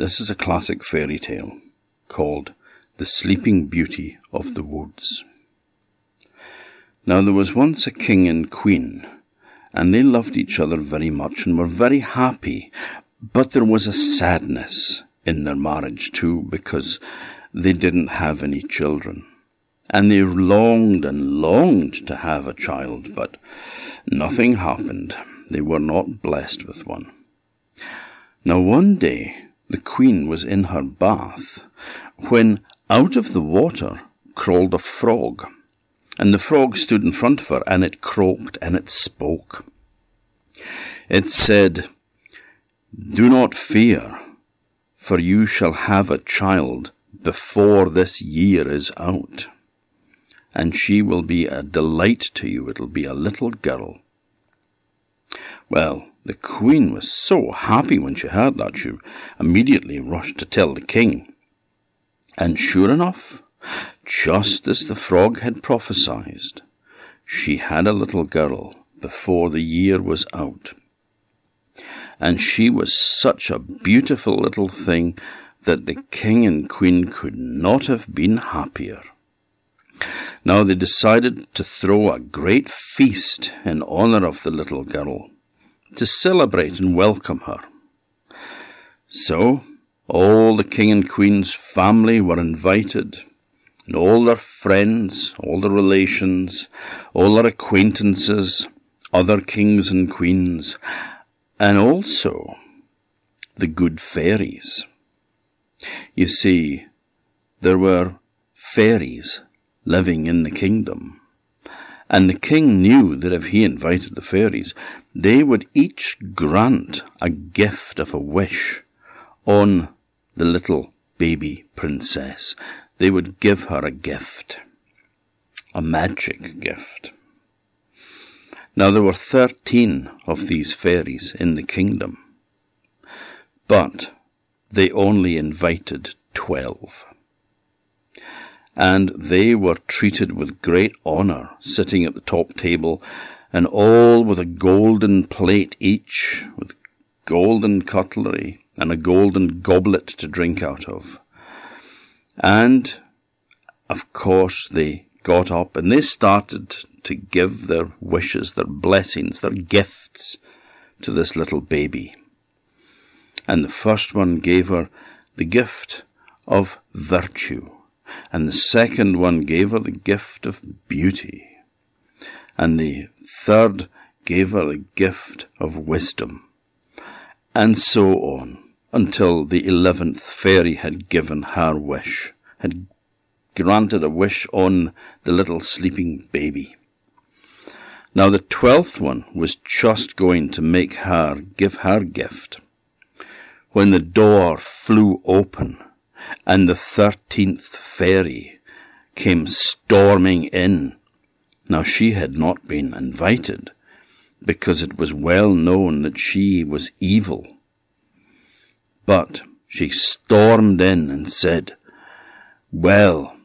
This is a classic fairy tale called The Sleeping Beauty of the Woods. Now there was once a king and queen, and they loved each other very much and were very happy, but there was a sadness in their marriage too, because they didn't have any children. And they longed and longed to have a child, but nothing happened. They were not blessed with one. Now one day the queen was in her bath when out of the water crawled a frog. And the frog stood in front of her, and it croaked and it spoke. It said, Do not fear, for you shall have a child before this year is out. And she will be a delight to you. It'll be a little girl. Well, the queen was so happy when she heard that, she immediately rushed to tell the king. And sure enough, just as the frog had prophesied, she had a little girl before the year was out. And she was such a beautiful little thing that the king and queen could not have been happier. Now they decided to throw a great feast in honor of the little girl, to celebrate and welcome her. So all the king and queen's family were invited, and all their friends, all their relations, all their acquaintances, other kings and queens, and also the good fairies. You see, there were fairies living in the kingdom, and the king knew that if he invited the fairies, they would each grant a gift of a wish on the little baby princess. They would give her a gift, a magic gift. Now there were thirteen of these fairies in the kingdom, but they only invited twelve. And they were treated with great honour, sitting at the top table, and all with a golden plate each, with golden cutlery, and a golden goblet to drink out of. And, of course, they got up and they started to give their wishes, their blessings, their gifts to this little baby. And the first one gave her the gift of virtue, and the second one gave her the gift of beauty, and the third gave her the gift of wisdom, and so on, until the eleventh fairy had given her wish, had granted a wish on the little sleeping baby. Now the twelfth one was just going to make her give her gift. When the door flew open and the thirteenth fairy came storming in. Now she had not been invited, because it was well known that she was evil. But she stormed in and said, Well,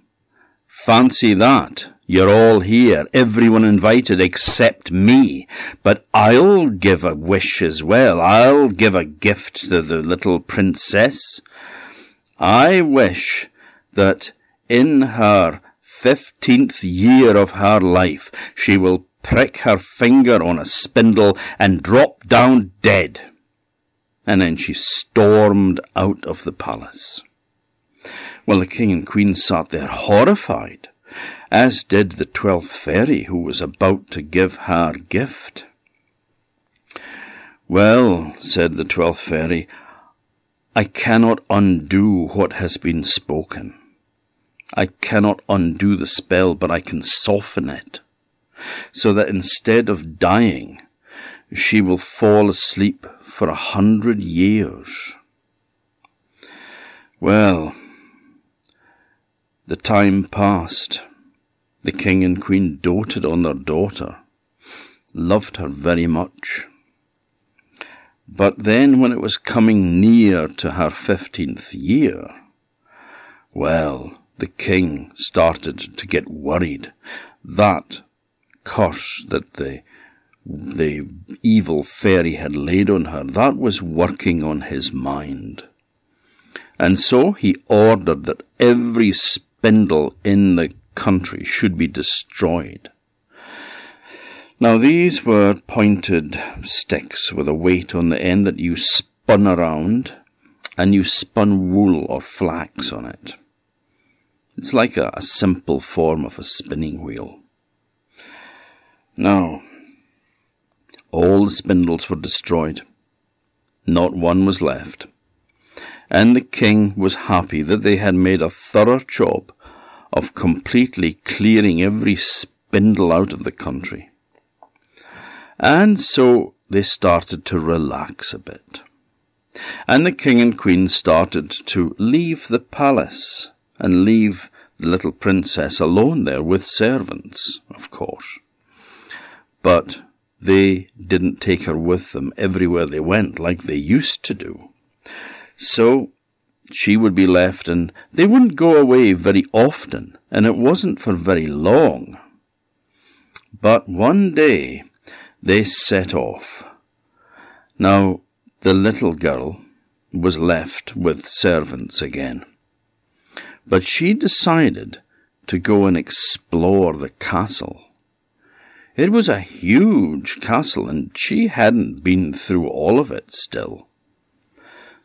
fancy that. You're all here, everyone invited except me. But I'll give a wish as well. I'll give a gift to the little princess. I wish that in her fifteenth year of her life she will prick her finger on a spindle and drop down dead. And then she stormed out of the palace. Well, the king and queen sat there horrified as did the twelfth fairy who was about to give her gift. Well, said the twelfth fairy, I cannot undo what has been spoken. I cannot undo the spell, but I can soften it, so that instead of dying, she will fall asleep for a hundred years. Well, the time passed. The king and queen doted on their daughter, loved her very much. But then, when it was coming near to her fifteenth year, well, the king started to get worried. That curse that the the evil fairy had laid on her, that was working on his mind. And so he ordered that every spindle in the country should be destroyed. Now, these were pointed sticks with a weight on the end that you spun around, and you spun wool or flax on it. It's like a, a simple form of a spinning wheel. Now, all the spindles were destroyed. Not one was left. And the king was happy that they had made a thorough job of completely clearing every spindle out of the country. And so they started to relax a bit. And the king and queen started to leave the palace and leave the little princess alone there with servants, of course. But they didn't take her with them everywhere they went like they used to do. So she would be left, and they wouldn't go away very often, and it wasn't for very long. But one day they set off. Now, the little girl was left with servants again. But she decided to go and explore the castle. It was a huge castle, and she hadn't been through all of it still.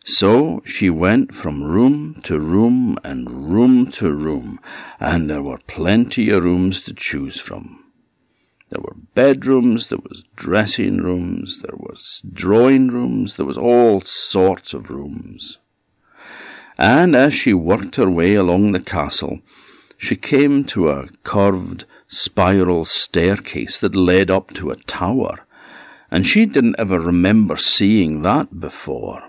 So she went from room to room and room to room, and there were plenty of rooms to choose from. There were bedrooms, there was dressing rooms, there was drawing rooms, there was all sorts of rooms. And as she worked her way along the castle, she came to a curved spiral staircase that led up to a tower, and she didn't ever remember seeing that before.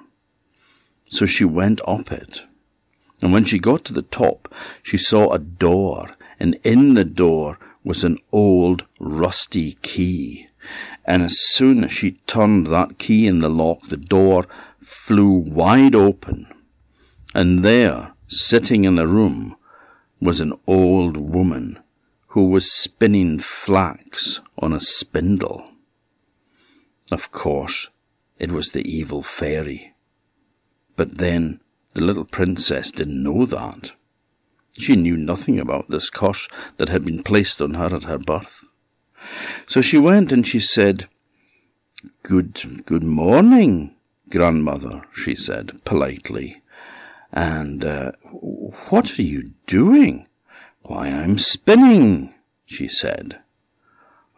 So she went up it. And when she got to the top, she saw a door, and in the door was an old rusty key, and as soon as she turned that key in the lock, the door flew wide open, and there, sitting in the room, was an old woman who was spinning flax on a spindle. Of course, it was the evil fairy. But then the little princess didn't know that. She knew nothing about this curse that had been placed on her at her birth. So she went and she said, Good, good morning, grandmother, she said politely. And uh, what are you doing? Why, I'm spinning, she said.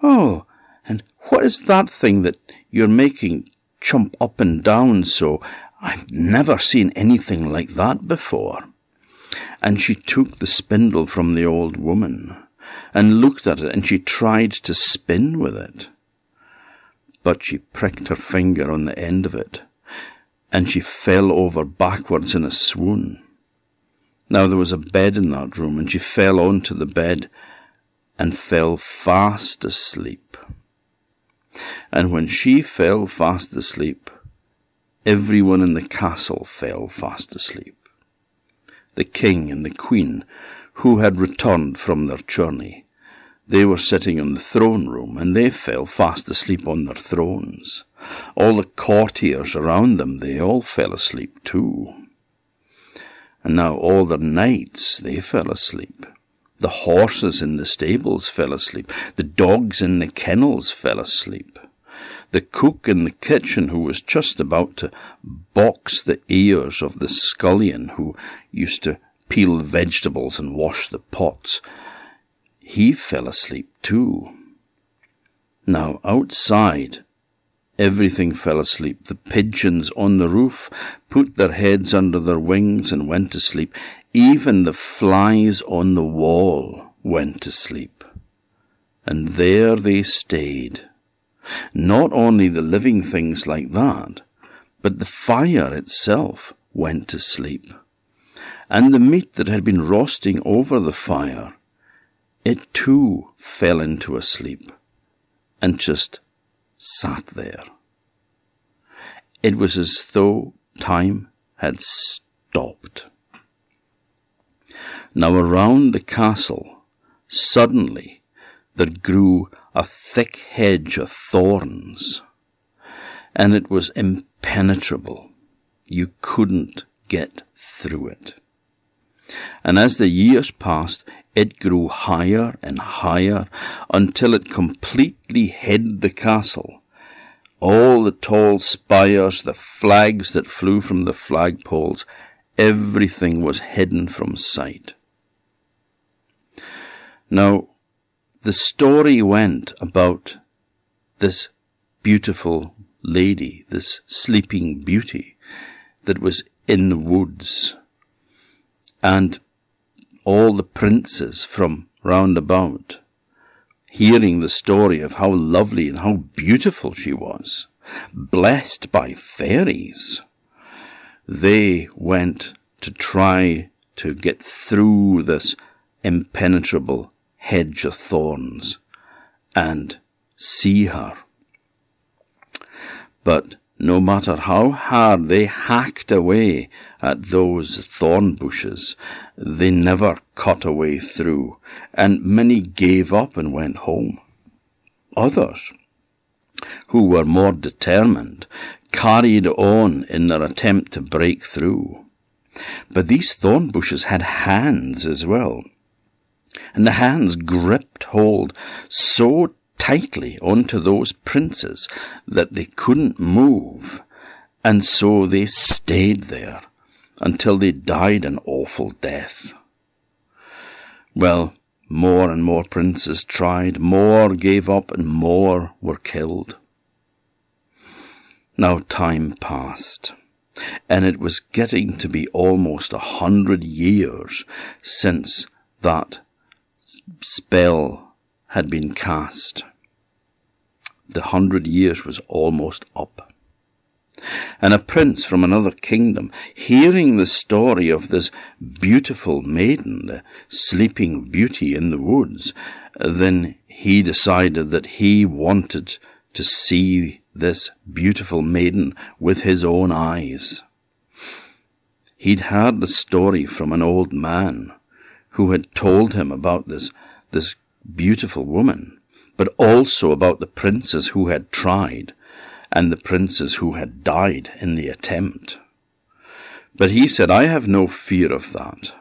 Oh, and what is that thing that you're making jump up and down so? I've never seen anything like that before and she took the spindle from the old woman, and looked at it, and she tried to spin with it. But she pricked her finger on the end of it, and she fell over backwards in a swoon. Now there was a bed in that room, and she fell onto the bed and fell fast asleep. And when she fell fast asleep, everyone in the castle fell fast asleep the king and the queen, who had returned from their journey. They were sitting in the throne room, and they fell fast asleep on their thrones. All the courtiers around them, they all fell asleep too. And now all the knights, they fell asleep. The horses in the stables fell asleep. The dogs in the kennels fell asleep the cook in the kitchen who was just about to box the ears of the scullion who used to peel vegetables and wash the pots, he fell asleep too. Now outside, everything fell asleep. The pigeons on the roof put their heads under their wings and went to sleep. Even the flies on the wall went to sleep. And there they stayed not only the living things like that, but the fire itself went to sleep. And the meat that had been roasting over the fire, it too fell into a sleep and just sat there. It was as though time had stopped. Now around the castle, suddenly there grew a thick hedge of thorns, and it was impenetrable. You couldn't get through it. And as the years passed, it grew higher and higher until it completely hid the castle. All the tall spires, the flags that flew from the flagpoles, everything was hidden from sight. Now, the story went about this beautiful lady, this sleeping beauty that was in the woods. And all the princes from round about, hearing the story of how lovely and how beautiful she was, blessed by fairies, they went to try to get through this impenetrable hedge of thorns and see her. But no matter how hard they hacked away at those thorn bushes, they never cut a way through, and many gave up and went home. Others, who were more determined, carried on in their attempt to break through. But these thorn bushes had hands as well, and the hands gripped hold so tightly onto those princes that they couldn't move, and so they stayed there until they died an awful death. Well, more and more princes tried, more gave up, and more were killed. Now time passed, and it was getting to be almost a hundred years since that spell had been cast. The hundred years was almost up. And a prince from another kingdom, hearing the story of this beautiful maiden, the sleeping beauty in the woods, then he decided that he wanted to see this beautiful maiden with his own eyes. He'd heard the story from an old man who had told him about this, this beautiful woman, but also about the princes who had tried and the princes who had died in the attempt. But he said, I have no fear of that.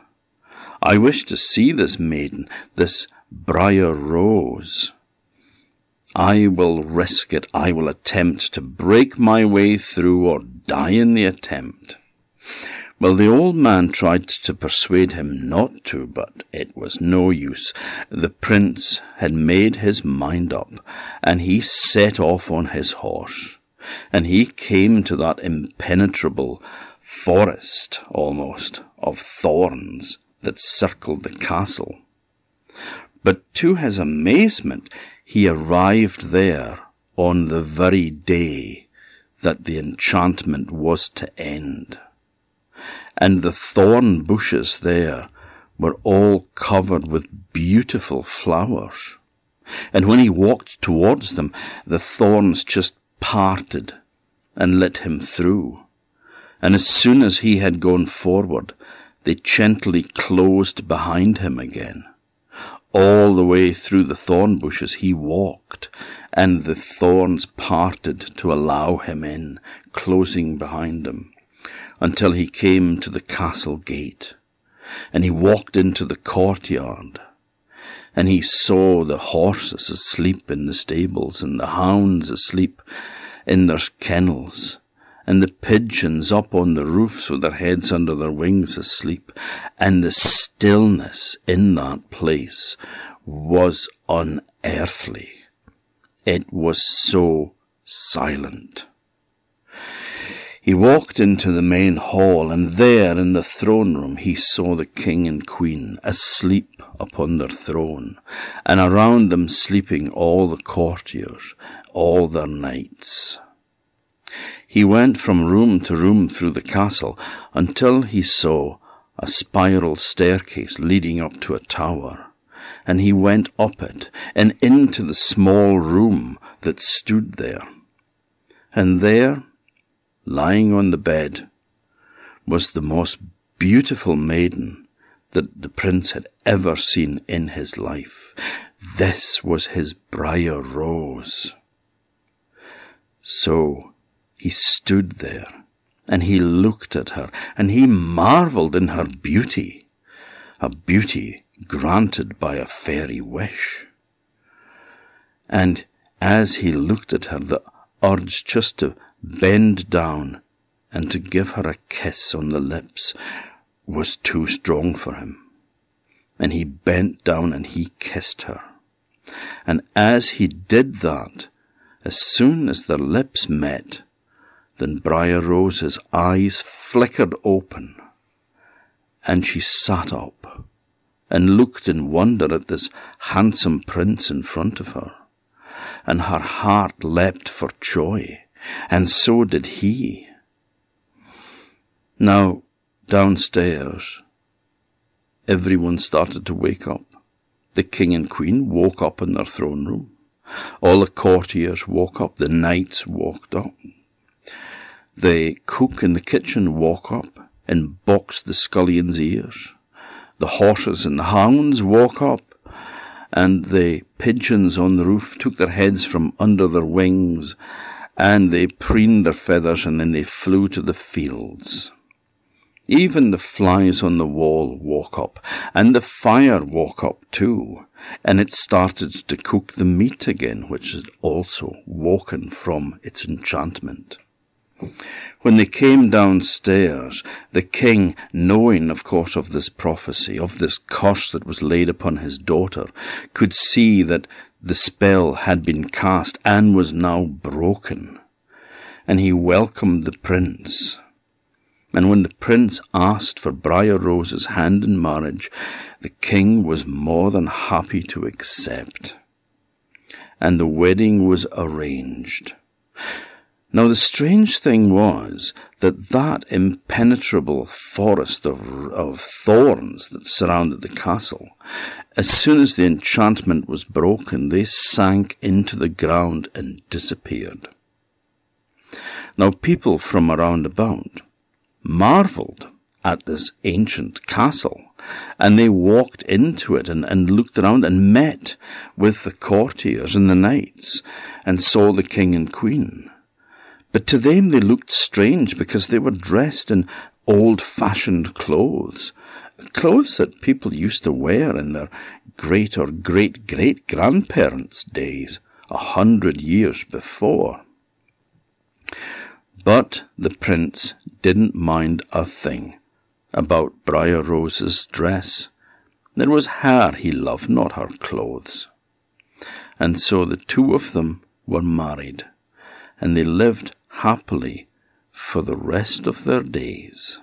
I wish to see this maiden, this briar rose. I will risk it. I will attempt to break my way through or die in the attempt. Well, the old man tried to persuade him not to, but it was no use. The prince had made his mind up, and he set off on his horse, and he came to that impenetrable forest, almost, of thorns that circled the castle. But to his amazement, he arrived there on the very day that the enchantment was to end and the thorn bushes there were all covered with beautiful flowers. And when he walked towards them, the thorns just parted and let him through. And as soon as he had gone forward, they gently closed behind him again. All the way through the thorn bushes he walked, and the thorns parted to allow him in, closing behind him until he came to the castle gate, and he walked into the courtyard, and he saw the horses asleep in the stables, and the hounds asleep in their kennels, and the pigeons up on the roofs with their heads under their wings asleep, and the stillness in that place was unearthly. It was so silent. He walked into the main hall, and there in the throne room he saw the king and queen asleep upon their throne, and around them sleeping all the courtiers, all their knights. He went from room to room through the castle until he saw a spiral staircase leading up to a tower, and he went up it and into the small room that stood there. And there lying on the bed, was the most beautiful maiden that the prince had ever seen in his life. This was his briar rose. So he stood there and he looked at her, and he marvelled in her beauty, a beauty granted by a fairy wish. And as he looked at her, the urge just to bend down and to give her a kiss on the lips was too strong for him. And he bent down and he kissed her. And as he did that, as soon as their lips met, then Briar Rose's eyes flickered open, and she sat up and looked in wonder at this handsome prince in front of her, and her heart leapt for joy, and so did he. Now, downstairs, everyone started to wake up. The king and queen woke up in their throne room. All the courtiers woke up. The knights woke up. The cook in the kitchen woke up and boxed the scullion's ears. The horses and the hounds woke up, and the pigeons on the roof took their heads from under their wings, and they preened their feathers, and then they flew to the fields. Even the flies on the wall woke up, and the fire woke up too, and it started to cook the meat again, which had also woken from its enchantment. When they came downstairs, the king, knowing, of course, of this prophecy, of this curse that was laid upon his daughter, could see that the spell had been cast and was now broken. And he welcomed the prince and when the prince asked for Briar Rose's hand in marriage, the king was more than happy to accept. And the wedding was arranged. Now the strange thing was that that impenetrable forest of, of thorns that surrounded the castle, as soon as the enchantment was broken, they sank into the ground and disappeared. Now people from around about, marveled at this ancient castle. And they walked into it and, and looked around and met with the courtiers and the knights and saw the king and queen. But to them they looked strange because they were dressed in old fashioned clothes, clothes that people used to wear in their great or great great grandparents' days, a hundred years before. But the prince didn't mind a thing about Briar Rose's dress. It was her he loved, not her clothes. And so the two of them were married, and they lived happily for the rest of their days.